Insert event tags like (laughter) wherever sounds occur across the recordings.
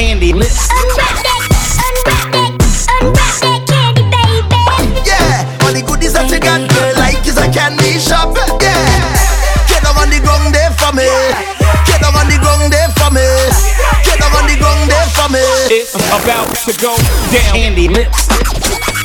Candy lips. unwrap that, unwrap that, unwrap that candy, baby. Yeah, all the goodies that you got, girl, like a candy shop. Yeah, the there for me. The there for me. The there for me. About to go down. Candy lips.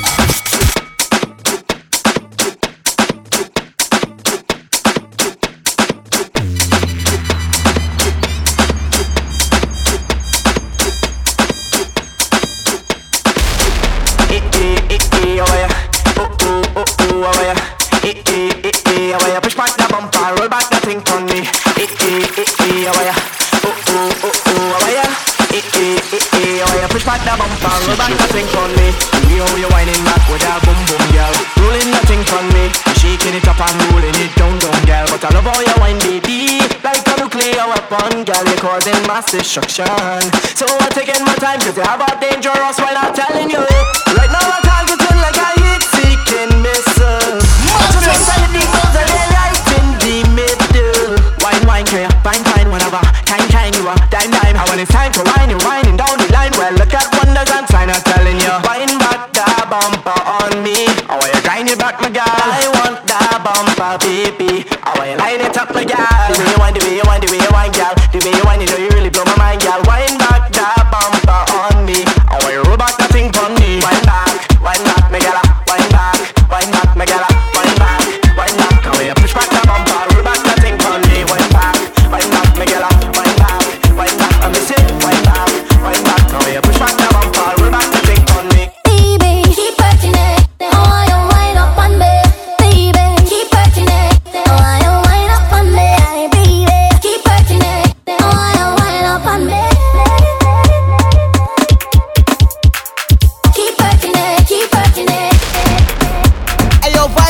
destruction. So I'm taking my time, cause they have a dangerous while I'm telling you.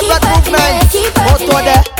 got movement. Out there.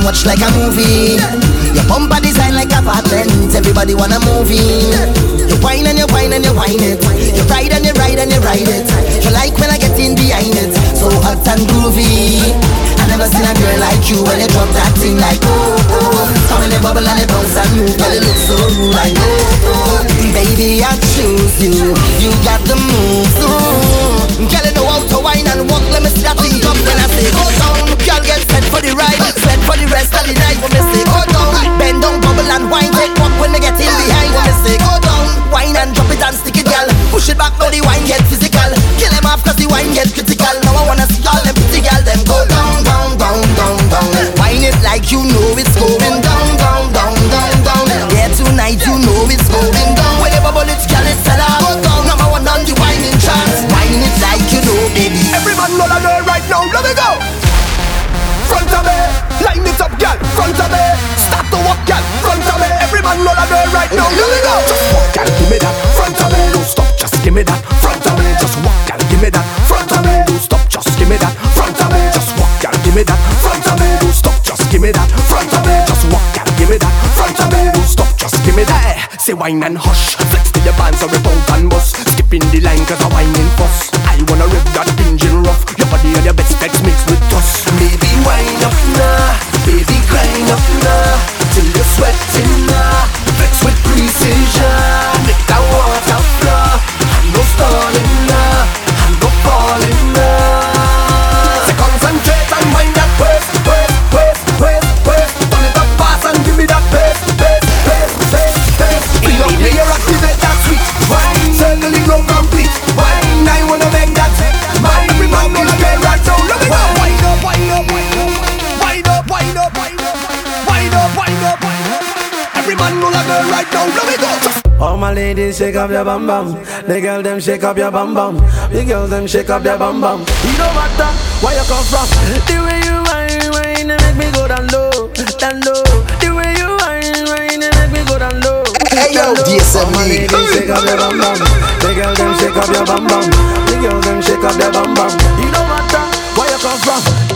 and watch like a movie. Your bumper design like a patent. everybody wanna move in. You whine and you whine and you whine it. You ride and you ride and you ride it. You like when I get in behind it, so hot and groovy. I never seen a girl like you when you drop that thing like oh oh. Come in the bubble and it bounce and move, girl it looks so rude like oh oh. Baby I choose you. wine and hush. Flex to your pants so we punk and bust. Skip in the line cause I wine in shake up your bam bam, The girl them shake up your bam bam, The girl them shake up your bam bam. You know what the, where you come from? The way you whine, whine, and make me go down low, down low. The way you whine, whine, and make me go down low. Hey yo, DSM League. Shake up your bum bum. The girl them shake up your bum bum. The girl them shake up your bum bum. You know what the, where you come from?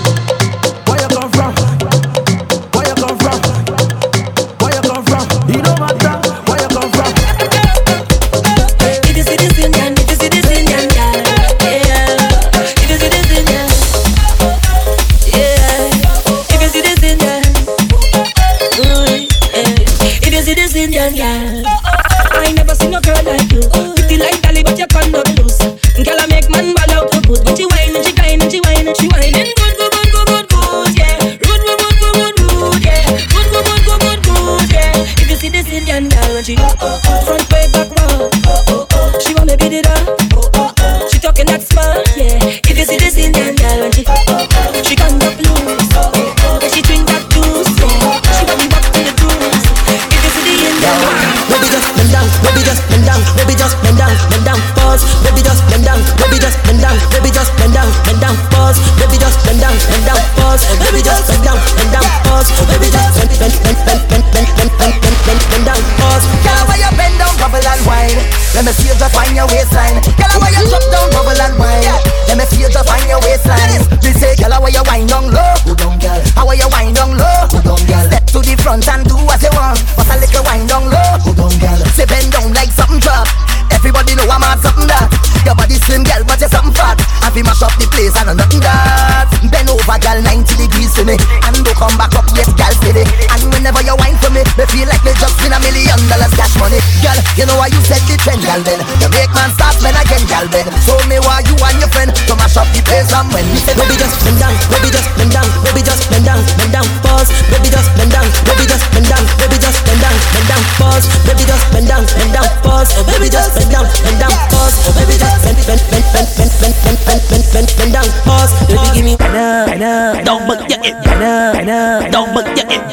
feel to find your waistline. Girl, I want you drop down, bubble and wine. Let me feel just find your waistline. We say, girl, I want you wine down low. Go down, girl. I want you wine down low. Go down, girl. Step to the front and do what you want. But a little wine down low. Go down, girl. Say bend down like something drop. Everybody know I'm hot something that. Your body slim, girl, but you're something fat. I be mash up the place and I'm nothing that. Bend over, girl, 90 degrees to me. And don't come back up yet, girl, steady. And whenever you wine for me, me feel like me just win a million dollars cash money. Girl, you know why you set the trend, girl, then you make man start men again, girl, then. So me why you and your friend to mash up the place and when. Baby just bend down, baby just bend down, baby just bend down, bend down, pause. Baby just bend down, baby just bend down, baby just bend down, bend down, pause. Baby just bend down, bend down, pause. Baby just bend down, bend down, pause. Baby just bend, bend, bend, bend, bend, bend, bend, bend, bend, bend, bend down, pause. Baby give me nah, nah, don't but yeah, it, nah, nah, don't but yeah, it,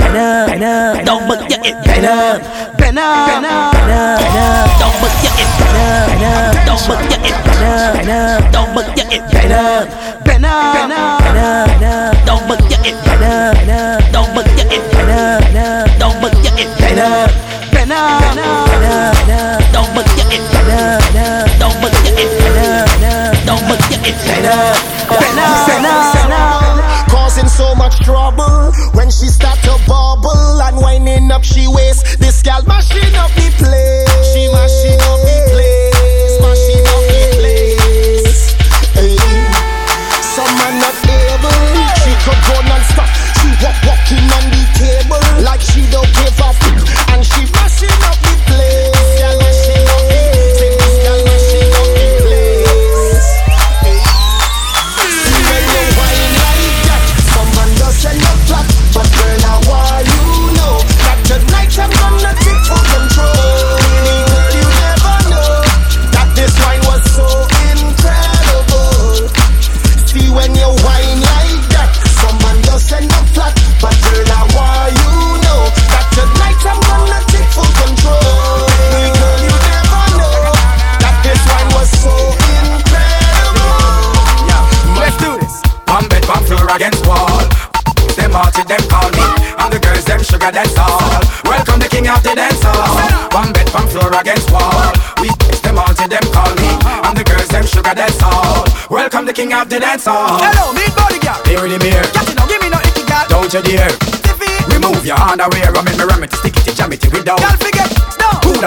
up, bend up. Don't book your it, bend up, bend up. Don't book your it, bend up, bend up, bend up, bend up. Don't book your it, bend up, bend up. Don't book your it, bend up, bend up. Don't book your it, bend up, bend up, bend up, bend up. Don't book your it, bend up, bend up. Don't book your it, bend up, bend up. Don't book your it, bend up, bend up, bend up. Causing so much trouble when she start to bubble and winding up she waist. This gal mashing up. Welcome the king of the dance hall. Hello, big body girl. Here in the mirror. Catch it now, give me no icky girl. Don't you dare. Remove your underwear. I'm in my remedy. Stick it, jam it without. Girl, forget.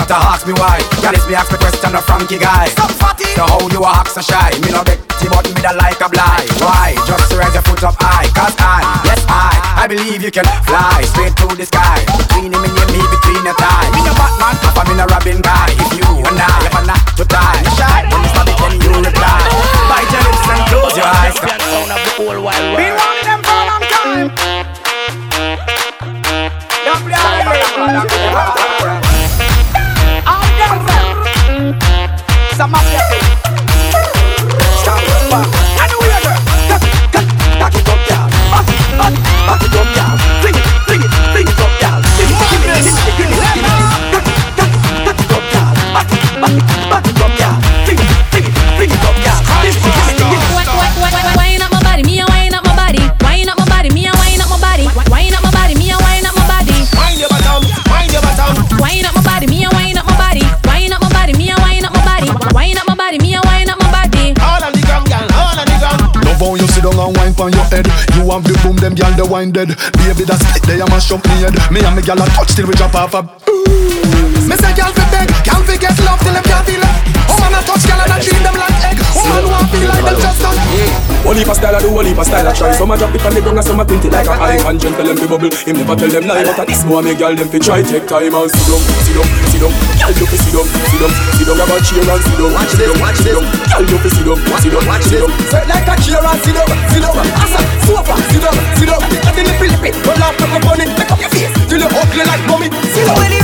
No. Who that to ask me why? Girl, it's me ask the question of Frankie guy. Stop fatty. So how you a act so shy? Me no bet but me da like a blind. Why? Just raise your foot up high. Cause I, yes I, I believe you can fly straight to the sky. Between him and you, me between your thighs. Me no Batman, half I'm in a Robin guy. If you and I ever not to tie, you shy. When you stop it, can you reply? Bite your lips and close your eyes. Been wanting them for a long time. Some you. Stop. I know you're. Cut, back it up, girl. Back it up, girl. Wine pon your head. You have the boom, them gyal the wine dead. Baby, that's it, they a mash up me head. Me and me gyal a touch till we drop off a. Me say gyal fi beg, gyal fi get love till them can't feel it. Oh man a touch gyal and I treat them like egg. Man want feel like them just done. Only for style I do, only for style I try Some a drop it on the ground and some a print it like a eye And tell them fi bubble, him never tell them lie But at this make girl them fi try Take time and sit down, sit down, sit down Girl you fi sit down, sit down, sit down Grab a chair and sit down, Watch this, watch this. Girl you fi sit down, sit down, Watch this. down like a chair and sit down, sit down. Asa, sofa, sit down, sit down. Let the nipple lip it, roll off, come on it, make up your face till you ugly like mommy. Sit down.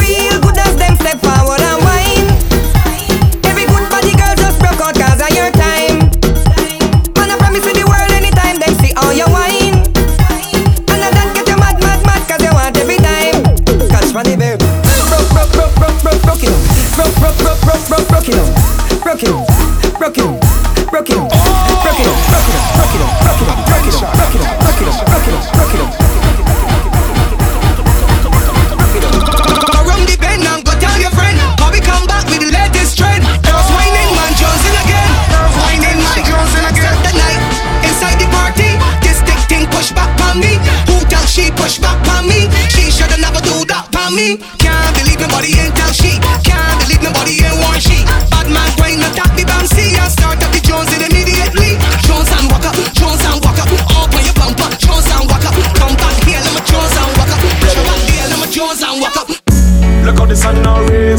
broken.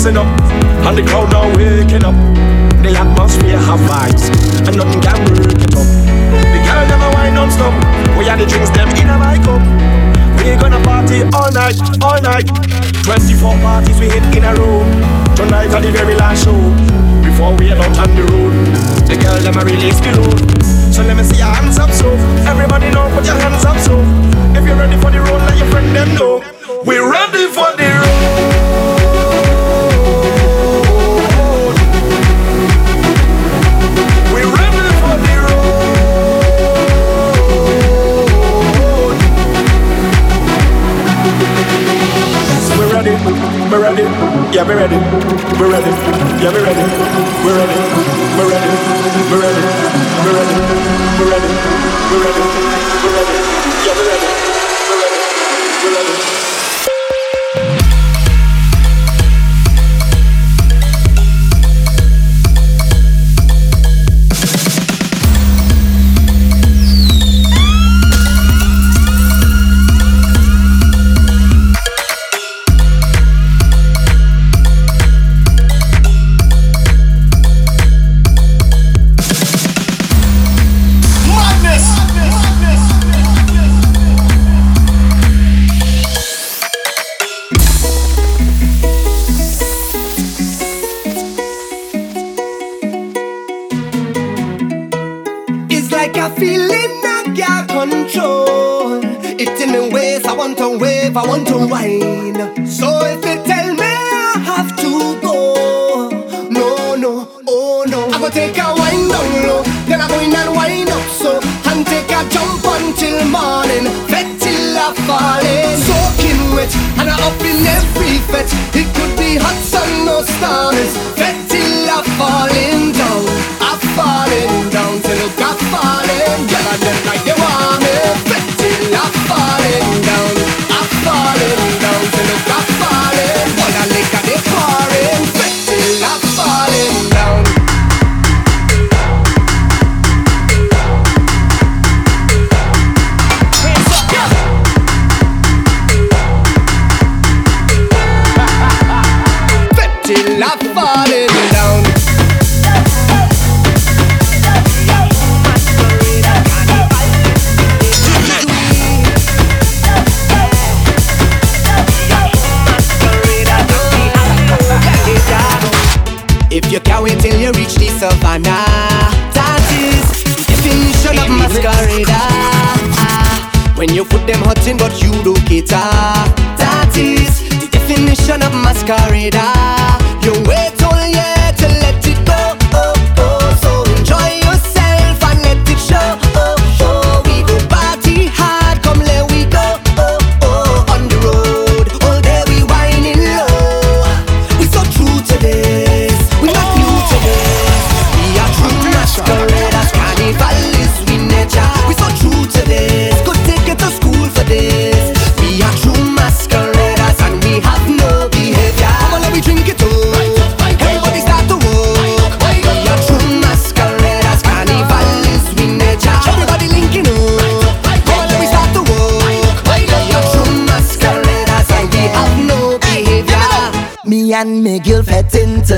Now up, and the crowd now waking up. The atmosphere have vibes, and nothing can break it up. The girl never wine non-stop. We are the drinks them in a my cup. We gonna party all night, all night. 24 parties we hit in a row. Tonight are the very last show. Before we head out on the road, the girl them a release the load. So let me see your hands up, so everybody know put your hands up, so if you're ready for the road, let your friend them know. Yeah, we're ready, we're ready, yeah, we're ready, we're ready, we're ready, we're ready, we're ready, we're ready, we're ready, we're ready, we're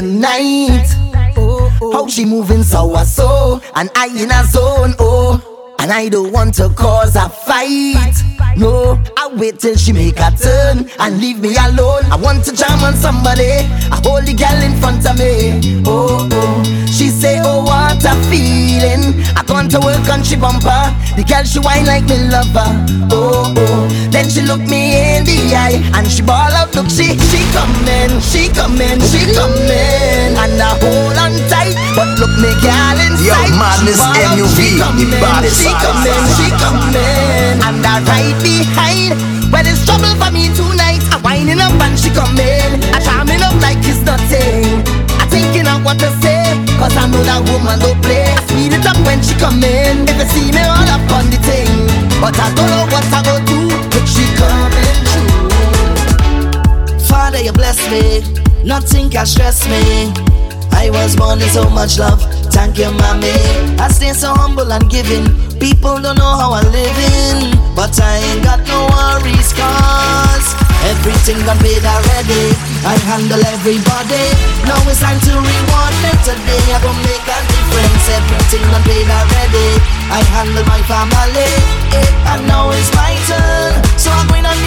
fetting tonight. Oh, oh. How she moving so I so, and I in a zone. Oh, and I don't want to cause a fight. No, I wait till she make a turn and leave me alone. I want to jam on somebody. Hold the girl in front of me. Oh, oh. She say, Oh, what a feeling. I gone to work on she bumper. The girl she whine like me lover. Oh, oh. Then she look me in the eye and she ball out. Look, she she coming, she coming, she coming, and I hold on tight. But look me girl inside. Yo, madness She ball out, MUV, she coming, the baddest. She coming, she coming, and I right behind. Well, it's trouble for me tonight. I'm winding up and she coming. I charming up like it's nothing. I thinking of what to say, cause I know that woman don't play. I speed it up when she come in. If you see me all up on the thing, but I don't know what I go do. But she coming true. Father, you bless me, nothing can stress me. I was born in so much love. Thank you, mommy. I stay so humble and giving. People don't know how I'm living. But I ain't got no worries, cause everything got paid already. I handle everybody. Now it's time to reward them today. I gon' make a difference. Everything got paid already. I handle my family. It, and now it's my turn. So I'm going on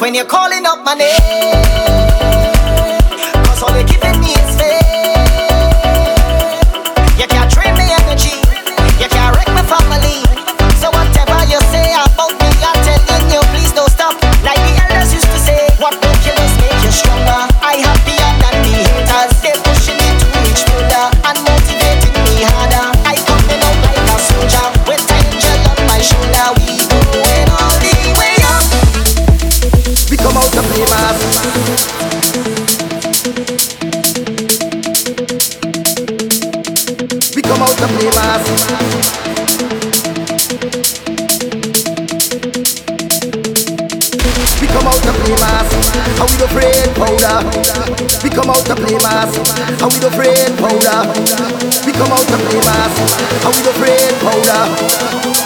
when you're calling up my name.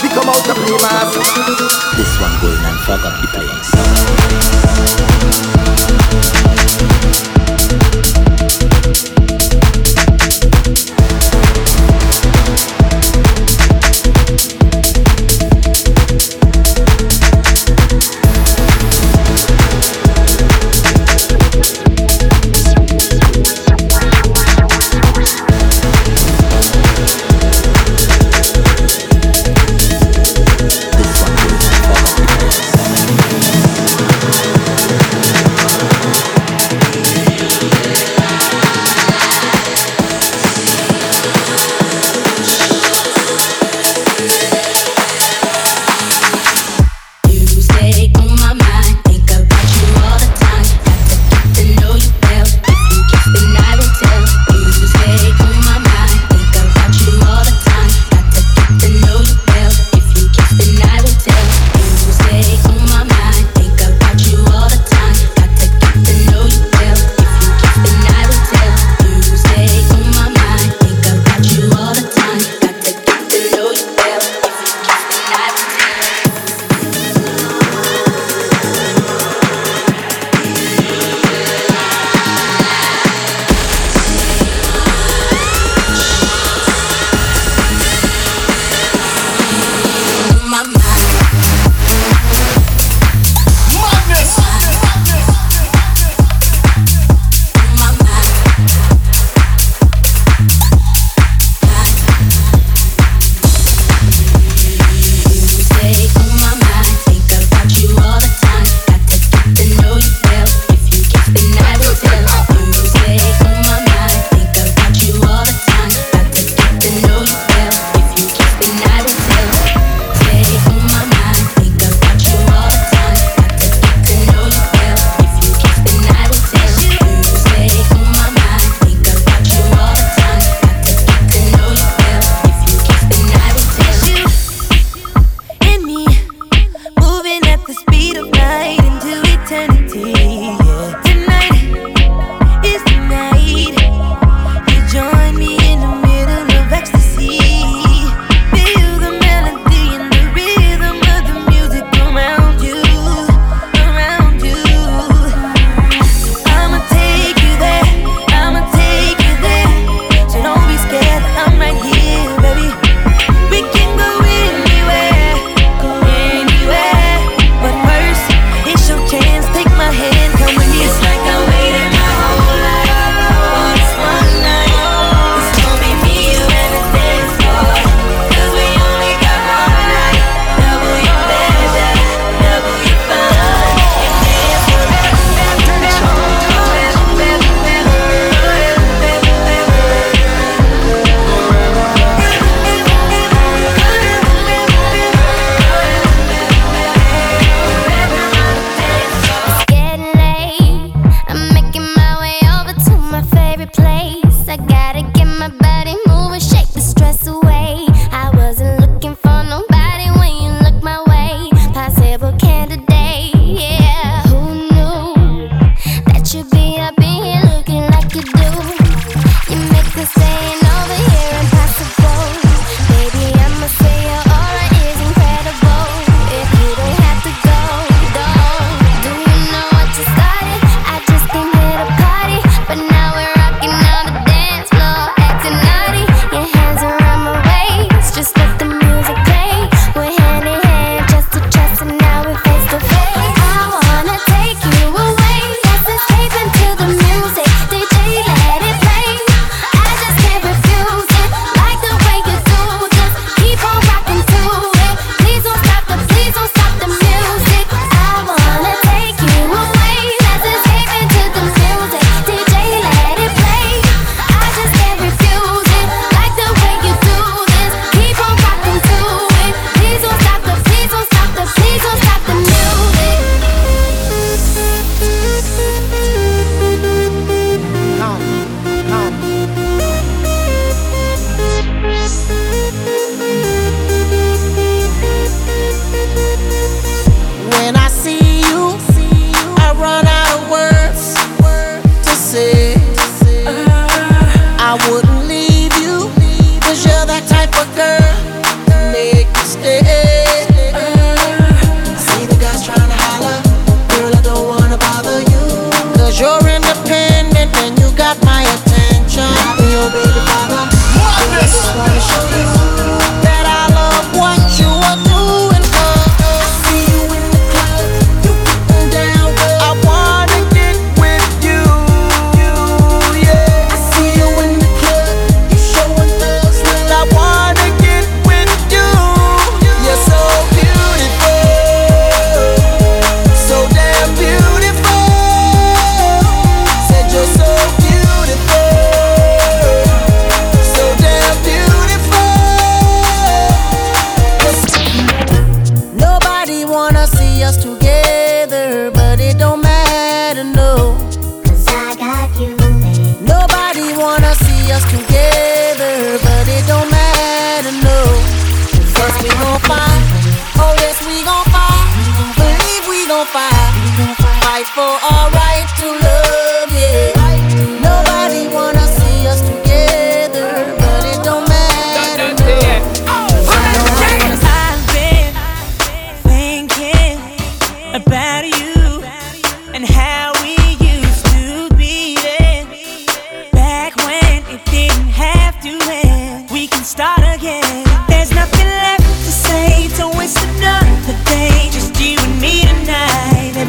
Become out the blue mass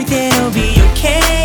Everything'll be okay.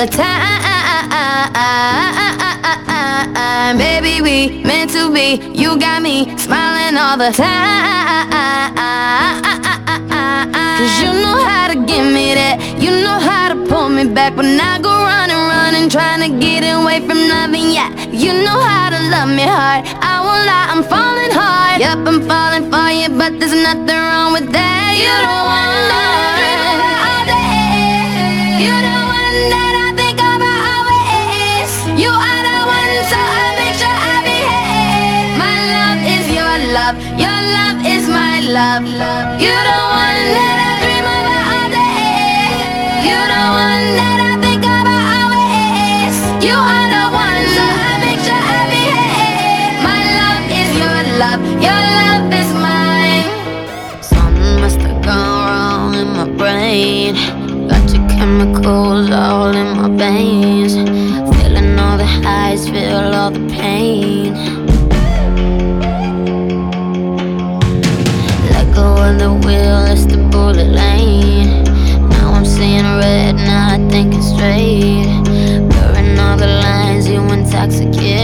the time. Baby, we meant to be. You got me smiling all the time. Cause you know how to give me that. You know how to pull me back when I go running, running, trying to get away from loving. Yeah, you know how to love me hard. I won't lie, I'm falling hard. Yep, I'm falling for you, but there's nothing wrong with that. You don't wanna. love, love. You don't wanna let straight. Blurring all the lines, you intoxicate.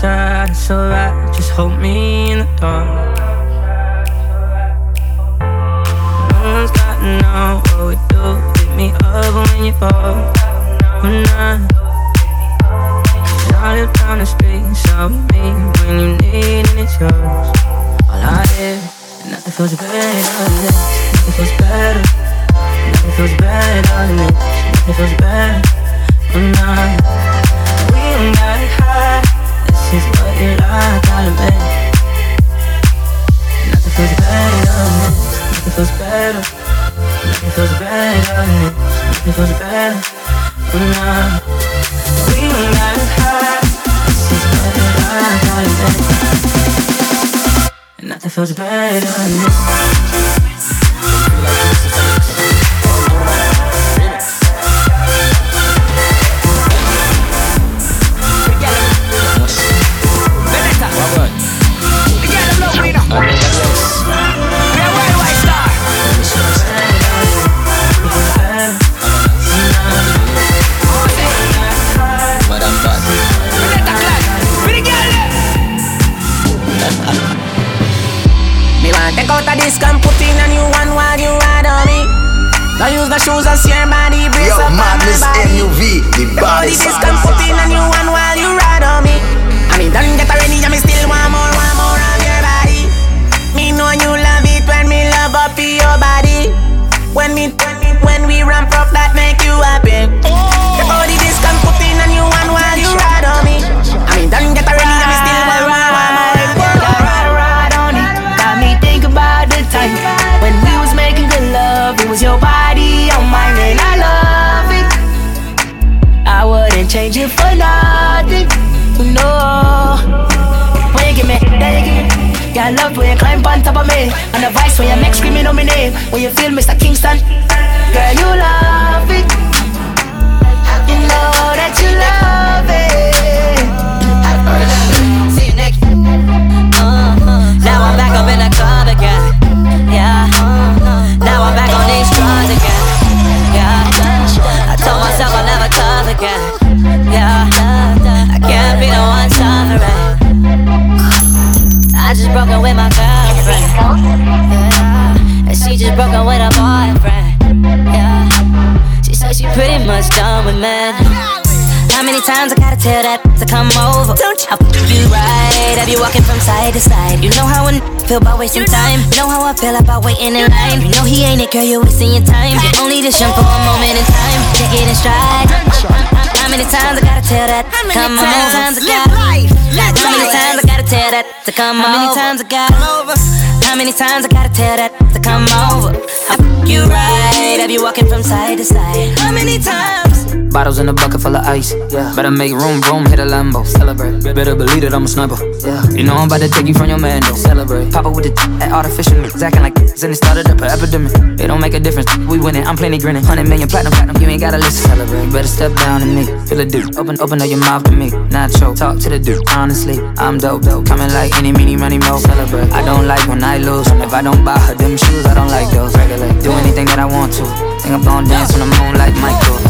inside, it's alright. Just hold me in the dark. No one's gotta know what we do. Pick me up when you're bored. When I I live down the street, so me when you need and it's yours. All I am, nothing feels better than feels better. Nothing feels better than feels better. When I we don't got Nothing feels better than. Nothing feels better. Nothing feels better than. Nothing feels better. We got. Nothing feels better than this. Shoes and see your body brace Yo, up on my Madness body. MUV, the Take out the baddest disc and put in a new one while you ride on me. I mean, don't get ready, and me still want more for nothing. No. When you give me, then you give me. Got love when you climb on top of me. And the voice when you make screaming on my name. When you feel Mr. Kingston. Girl, you love with men. How many times I gotta tell that to come over? Don't you f- you right? I be walking from side to side. You know how I feel about wasting time. Know how I feel about waiting in line. You know he ain't it, girl. You're wasting your time. You only this young for a moment in time. Take it in stride. How many times I gotta tell that? Come on, how many times I gotta How many times I gotta tell that to come over? How many times I gotta How many times I gotta tell that to come over? I f- you right. I be walking from side to side. How many times? Bottles in a bucket full of ice. Yeah. Better make room, room, hit a Lambo. Celebrate. Better believe that I'm a sniper. Yeah. You know I'm about to take you from your man, though. Celebrate. Pop up with the at artificial mix. Acting like this and it started up an epidemic. It don't make a difference. We winning. I'm plenty grinning. 100 million platinum, platinum. You ain't gotta listen. Celebrate. Better step down to me. Feel a dude. Open, open up your mouth to me. Not choke. Talk to the dude. Honestly, I'm dope, dope. Coming like any, meeny, money, mo. Celebrate. I don't like when I lose. If I don't buy her them shoes, I don't like those. Regulate. Do anything that I want to. Think I'm gonna dance on the moon like Michael.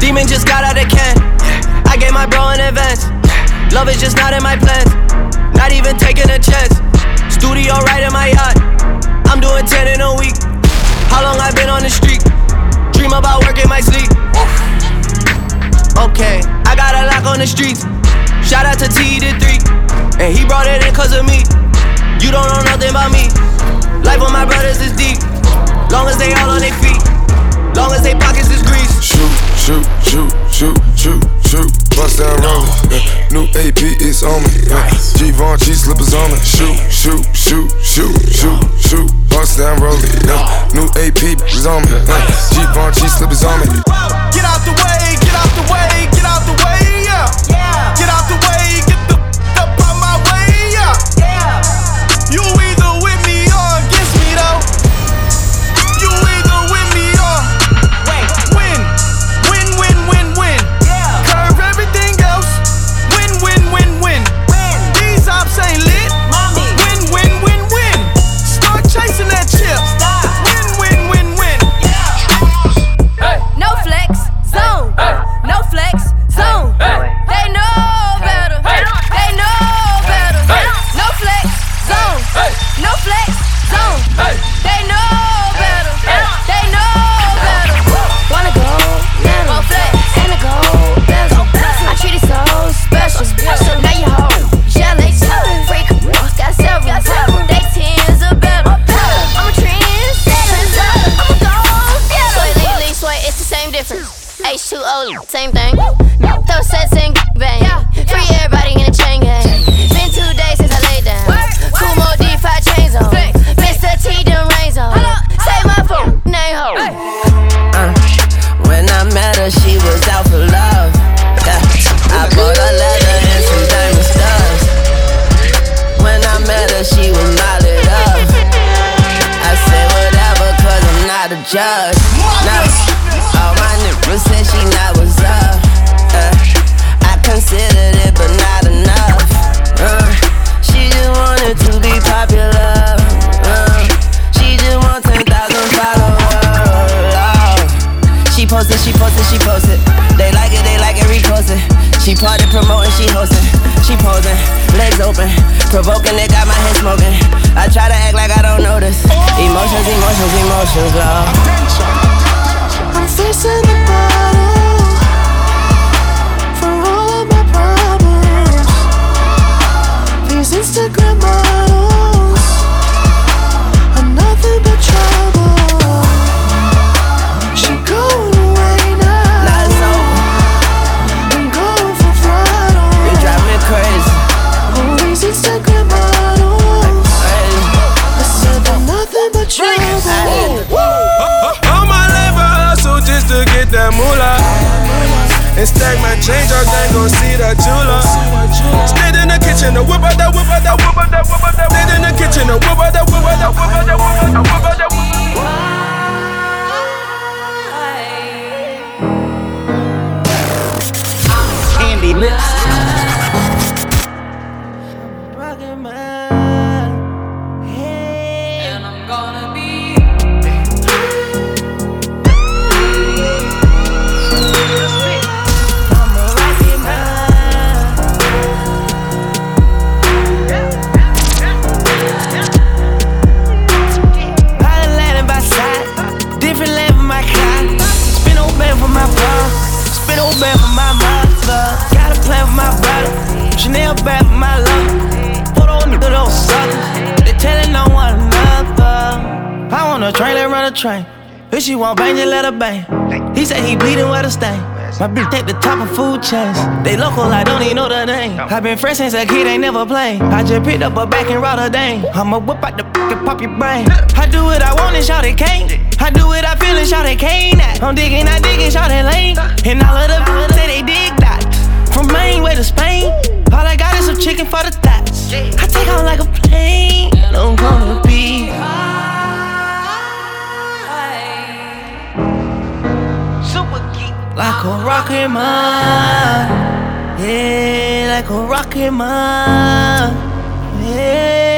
Demon just got out of can. I gave my bro an advance. Love is just not in my plans. Not even taking a chance. Studio right in my yacht. I'm doing 10 in a week. How long I been on the street? Dream about work in my sleep. Okay, I got a lock on the streets. Shout out to T to 3. And he brought it in cause of me. You don't know nothing about me. Life with my brothers is deep. Long as they all on their feet. Long as they pockets is grease. Shoot, shoot, shoot, shoot, shoot, shoot. Bust down rolling. Yeah. New AP is on me. Yeah. Givenchy slippers on me. Shoot, shoot, shoot, shoot, shoot, shoot. Bust down rolling. Yeah. New AP is on me. Yeah. Givenchy slippers on me. Get out the way, get out the way, get out the way, yeah. Get out the way, get the f- up out my way, yeah. You judge. Nah, all my niggas said she not was up. Uh, I considered it, but not enough. Uh, she just wanted to be popular. Uh, she just want 10,000 followers. She posted, she posted, she posted. They like it, they like it, repost it. She party promoting, she hosting. She posing, legs open. Provoking, it got my head smoking. I try to act like I don't notice. Emotions, emotions, emotions, love. I'm facing the bottle for all my problems. These Instagram models are nothing but trouble. She going to get that moolah. And stack my change, I then gon' see that jeweler. Stand in the kitchen, the whip out that whip out that whip out that whip out that. Stand in the kitchen, the whip out that whip out that whip out that whip out that whip out that. Candy lips. Mother. Got a plan for my brother, Chanel bag for my love. Put on those suckers, they telling on one another. I want a train, let run a train. If she want bang, just let her bang. He said he bleeding where to stain. My bitch at the top of food chains. They local, I don't even know the name. I been fresh since a kid, ain't never played. I just picked up a back in Rotterdam. I'ma whip out the and pop your brain. I do what I want and shout it can't. I do what I feel and shout it can't. I'm digging, I digging, shout it lane. And all of the say they dig that. From Maine way to Spain. All I got is some chicken for the thoughts. I take on like a plane. I'm gonna be. Super geek. Like a rocket man. Yeah, like a rocket man. Yeah.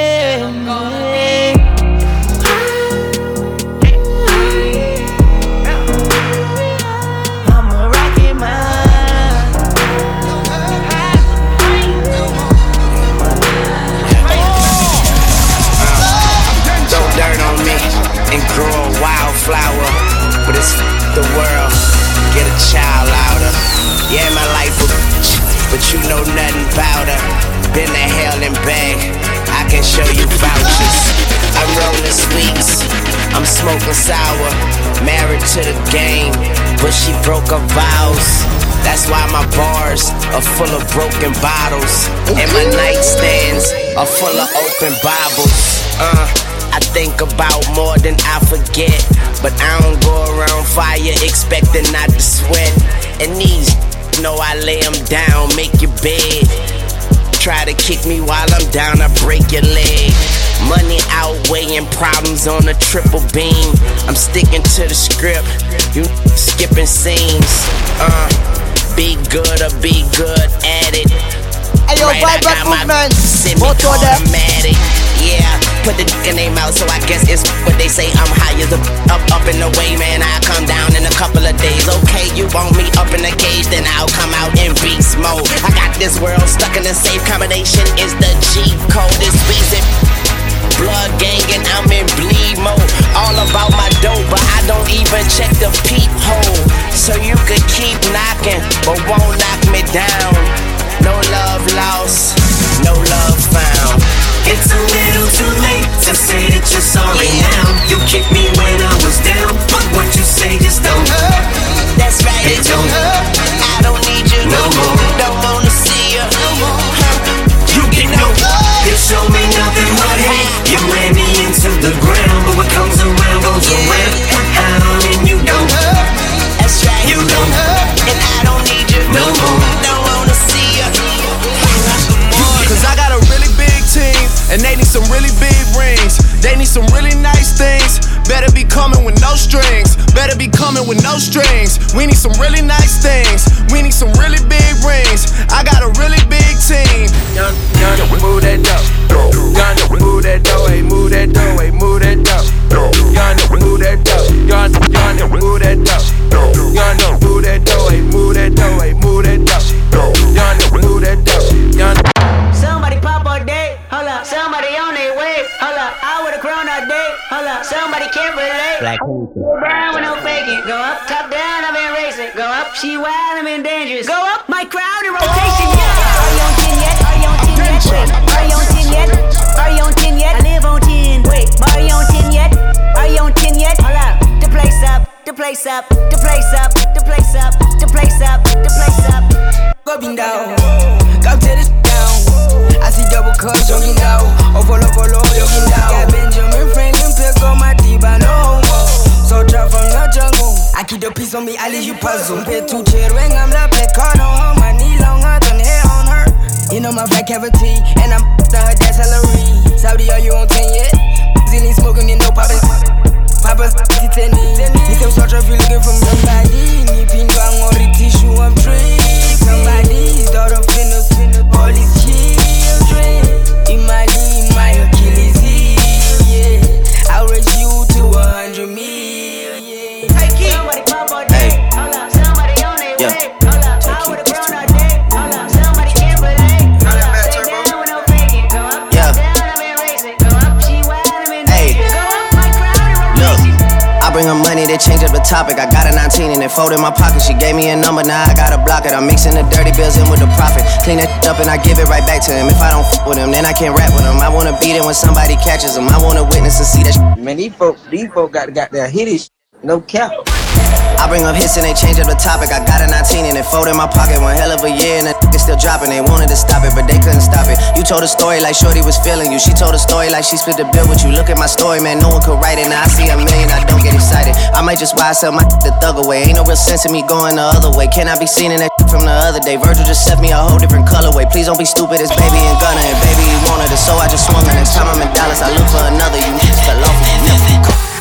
Yeah, my life a bitch, but you know nothing about her. Been to hell and back, I can show you vouchers. I'm rolling sweets, I'm smoking sour. Married to the game, but she broke her vows. That's why my bars are full of broken bottles. And my nightstands are full of open Bibles. Uh, I think about more than I forget. But I don't go around fire expecting not to sweat. And these know I lay them down, make your bed. Try to kick me while I'm down, I break your leg. Money outweighing problems on a triple beam. I'm sticking to the script, you skipping scenes. Uh, be good or be good at it. Hey, yo, right, got my movement. there. automatic. Yeah, put the dick in their mouth, so I guess it's what they say. I'm high as a up, up in the way, man. I come down in a couple of days. Okay, you want me up in the cage, then I'll come out in beast mode. I got this world stuck in a safe combination. Is the G code? It's Weezy. Blood gang and I'm in bleed mode. All about my dope, but I don't even check topic. I got a 19 and it folded my pocket. She gave me a number, now I gotta block it. I'm mixing the dirty bills in with the profit. Clean it up and I give it right back to him. If I don't f with him, then I can't rap with him. I wanna beat him when somebody catches him. I wanna witness and see that. Man, these folk, these folk got got their hitties. No cap. I bring up hits and they change up the topic. I got a 19 and it folded in my pocket. One hell of a year and that (laughs) is still dropping. They wanted to stop it, but they couldn't stop it. You told a story like Shorty was feeling you. She told a story like she split the bill with you. Look at my story, man. No one could write it. Now I see a million, I don't get excited. I might just wise up my (laughs) the thug away. Ain't no real sense in me going the other way. Can I be seen in that (laughs) from the other day? Virgil just sent me a whole different colorway. Please don't be stupid. It's baby and Gunna and baby he wanted it, so I just swung. The next time I'm in Dallas, I look for another. You fell off.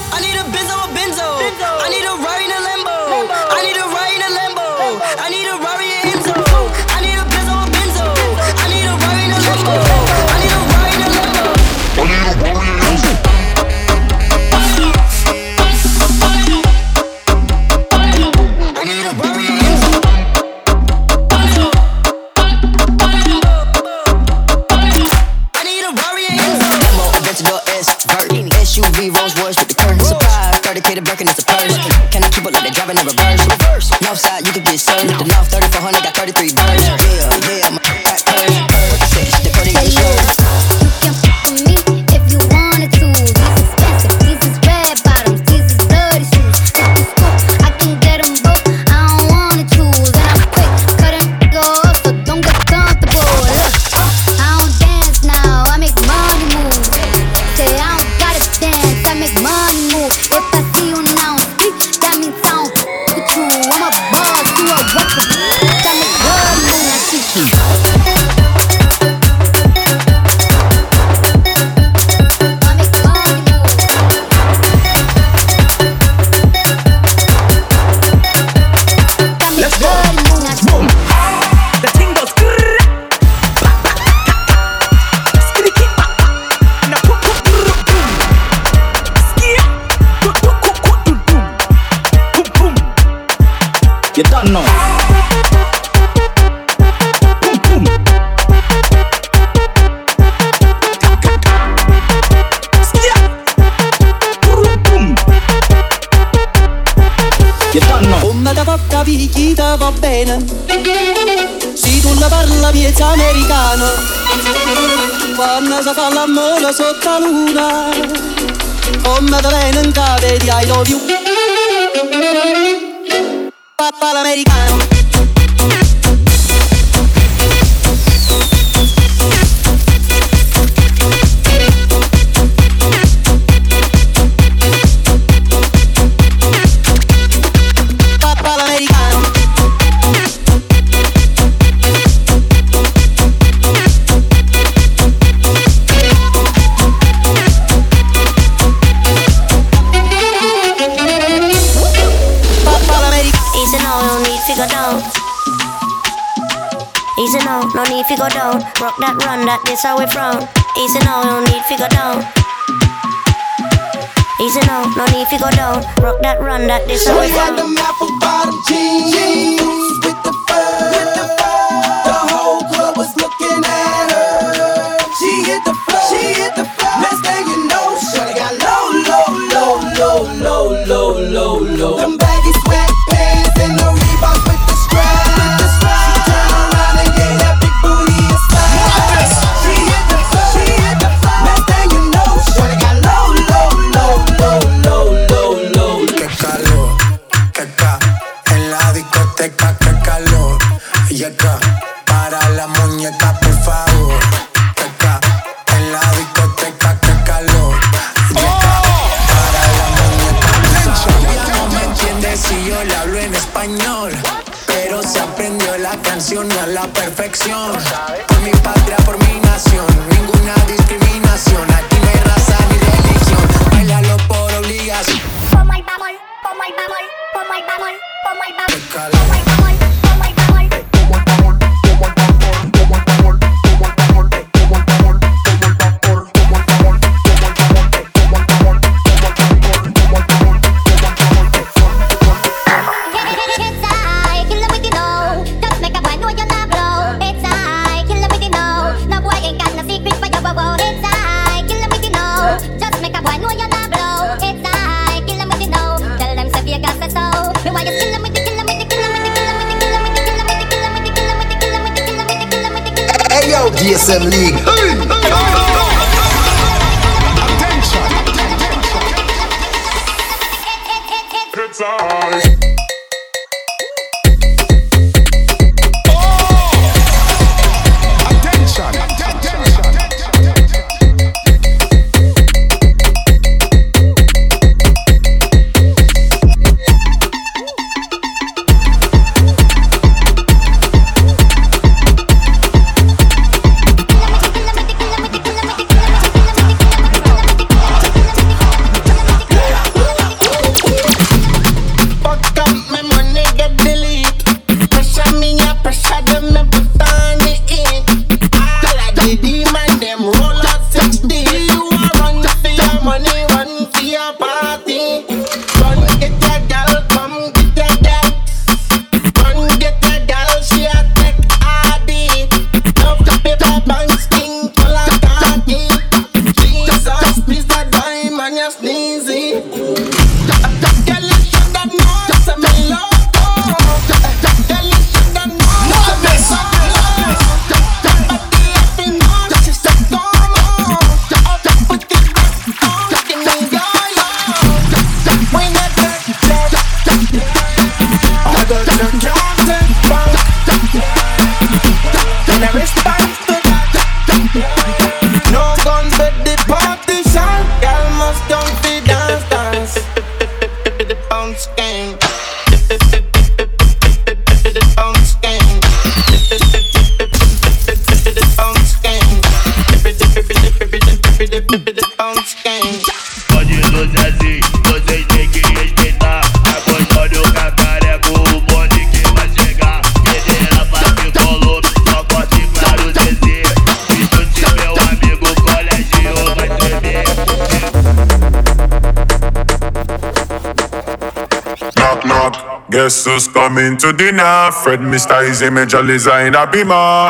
to dinner. Fred Mr. is a major designer beamer. Oh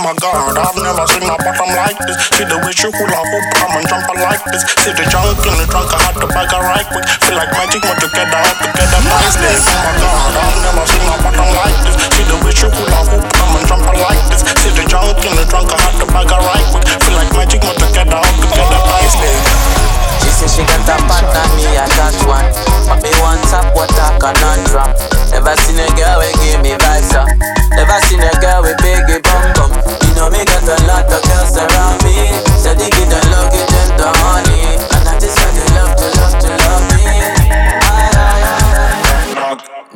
my god, I've never seen a bottom like this. See the way she hula hoop, I'm a jumper like this. See the junk in the trunk, I had to bag her right quick. Feel like magic, but together, all together. Oh my god, I've never seen a conundrum. Never seen a girl who give me vibes up. Never seen a girl with biggie bum bum. You know me got a lot of girls around me. So they give the love, give them the honey. And I just got they love to love to love me.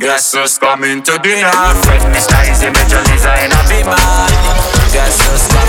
Guess who's coming to dinner? Fresh Miss Daisy, Major Designer, be mine. Guess who's coming?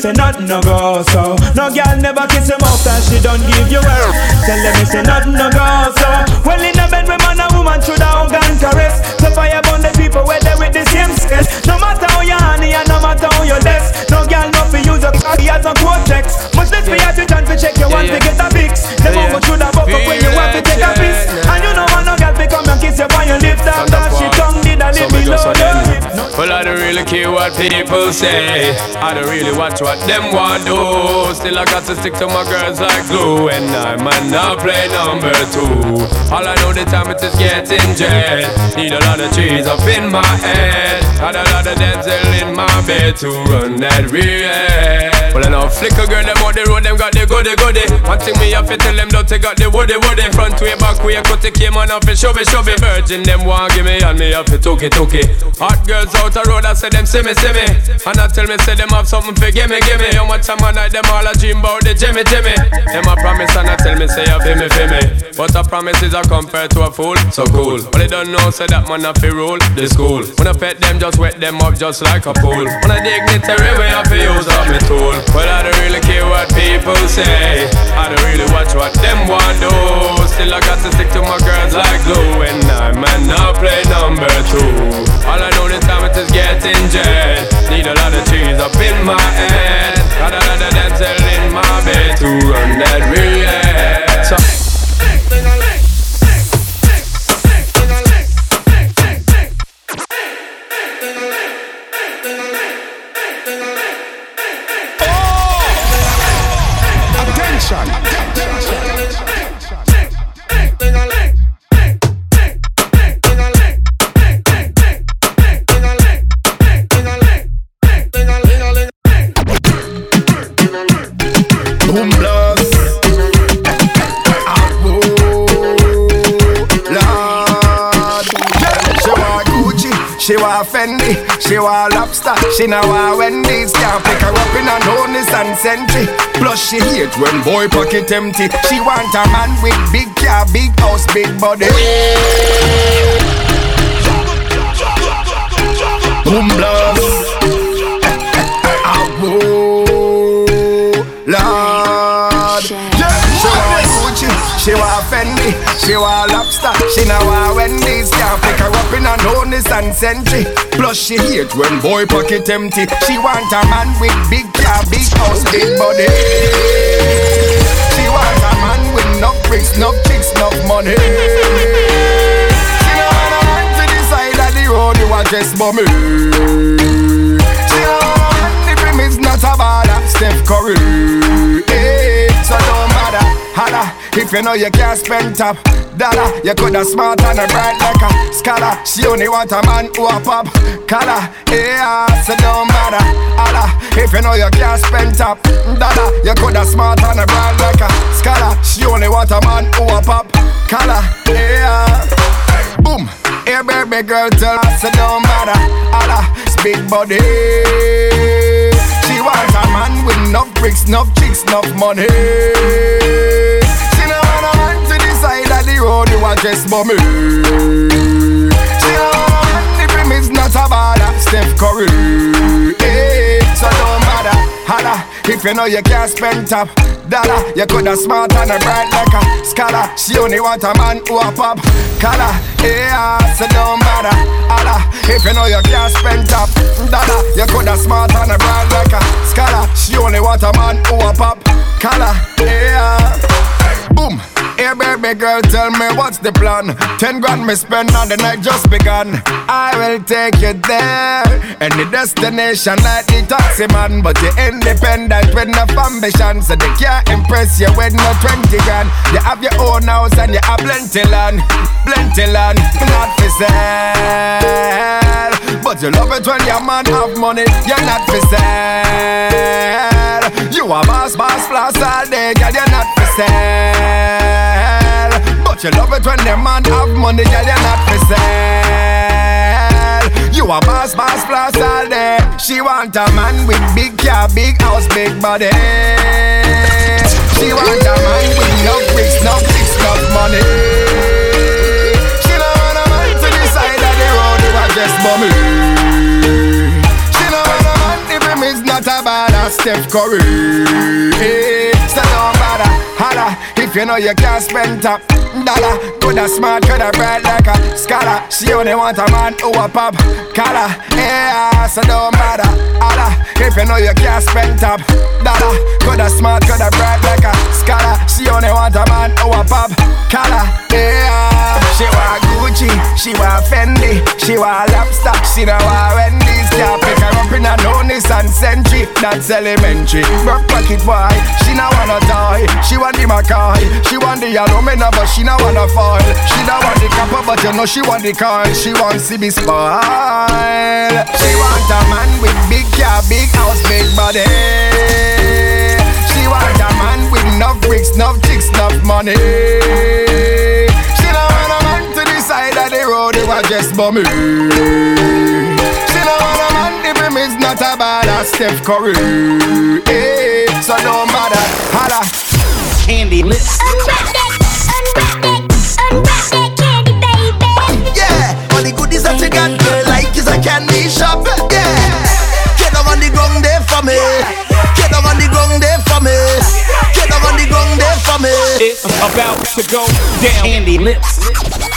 Them a nothing no go so. No girl never kiss him after she don't give you her. Tell them a nothing no go so. Well in a bed with man and woman should have and caress. So fire burn the people where they with the same skills. No matter how you honey and no matter how you less. No girl no fi use a cocky as a cortex. Much less me have to chance to check you want to get a fix. The moment should have buck up when you want to take a piss. Don't really care what people say. I don't really watch what them want do. Still, I got to stick to my girls like glue. And I might not play number two. All I know the time it is getting jet. Need a lot of trees up in my head. Had a lot of dental in my bed to run that real. Well, I know flicker girl, them on the road, them got the goody goody. One thing me have to tell them, don't they got the woody woody. Front way, back way, cut the came on off and shove it, shove it. Virgin, them want give me and me have to took it, took. Hot girls out the road, I say them see me, see me. And I tell me, say them have something for gimme, gimme. How much time I night, them all a dream about the Jimmy, Jimmy. Them a promise and I tell me, say you feel me, feel me. But a promise is a compared to a fool, so cool. But they don't know, say that man a fi rule the school. When I pet them, just wet them up just like a pool. When I dignitary way, I fi use up me tool. Well, I don't really care what people say. I don't really watch what them want do. Still, I got to stick to my girls like glue. And I might not play number two. All I know this time is getting jet. Need a lot of trees up in my head. Got a lot of dental in my bed to run that real. So, she want Fendi, she want lobster, she now want Wendy's. Can't pick her up in a no Nissan Sentra. Plus she hate when boy pocket empty. She want a man with big car, big house, big body. Boom blast. (laughs) Ah, she want Fendi, she want lobster, she now want Wendy's. Can't pick her up in a no Nissan Sentra. Plus she hate when boy pocket empty. She want a man with big car, big house, big body. She want a man with no bricks, no chicks, no money. She don't want a man to the side of the road, you a just bummy. She want a man if him is not a baller, Steph Curry. Hey, so don't matter, holla. If you know you can't spend top dollar, you coulda smart and a bright like a scholar. She only want a man who a pop collar. Yeah, so don't matter, holla. If you know you can't spend top dollar, you coulda smart and a bright like a scholar. She only want a man who a pop collar. Yeah. Boom. Hey baby girl, tell her so don't matter. Allah, big body. She want a man with enough bricks, enough chicks, enough money. Road, you a just bummy. Man if him is not a baller, Steph Curry. Hey, so don't matter, holla. If you know you can't spend top dollar, you coulda smart and a bright like a scholar. She only want a man who a pop collar. Yeah, so don't matter, holla. If you know you can't spend top dollar, you coulda smart and a bright like a scholar. She only want a man who a pop collar. Yeah. Boom. Hey baby girl, tell me what's the plan? Ten grand me spend on the night just begun. I will take you there. Any destination like the taxi man, but you're independent with no ambition, so they can't impress you with no twenty grand. You have your own house and you have plenty land, plenty land, not for sale. But you love it when your man have money, you're not for sale. You a boss, boss, floss all day, girl, you're not for sale. But you love it when the man have money, girl, you're not for sale. You a boss, boss, floss all day. She want a man with big car, big house, big body. She want a man with no bricks, no bricks, no money. She don't want a man to the side of the road who are just bummy. She don't want a man if him is not a bad Steph Curry. So don't bother, holla if you know you can't spend top dollar. Coulda smart, coulda bright like a scholar. She only want a man who a pop collar. Yeah, so don't bother, holla if you know you can't spend top dollar. Coulda smart, coulda bright like a scholar. She only want a man who a pop collar. Yeah, she want Gucci, she want Fendi, she want lobster, she don't want Wendy's. Can't pick her up in a no Nissan Sentra. That's elementary. Broke pocket boy, she not wanna die. She want the Mackay, she want the aluminum, but she not wanna foil. She not want the copper, but you know she want the coil. She want to be spoiled. She want a man with big car, big house, big body. She want a man with enough bricks, enough chicks, enough money. She don't want a man to the side of the road who are just. She a man if him is not a Steph Curry. Hey, so don't bother, holla. Candy lips. Yeah, all the goodies that you got, girl, like is a candy shop. Yeah, get on the ground there for me. Get on the ground there for me. Get on the ground there for me. It's about to go down. Candy lips.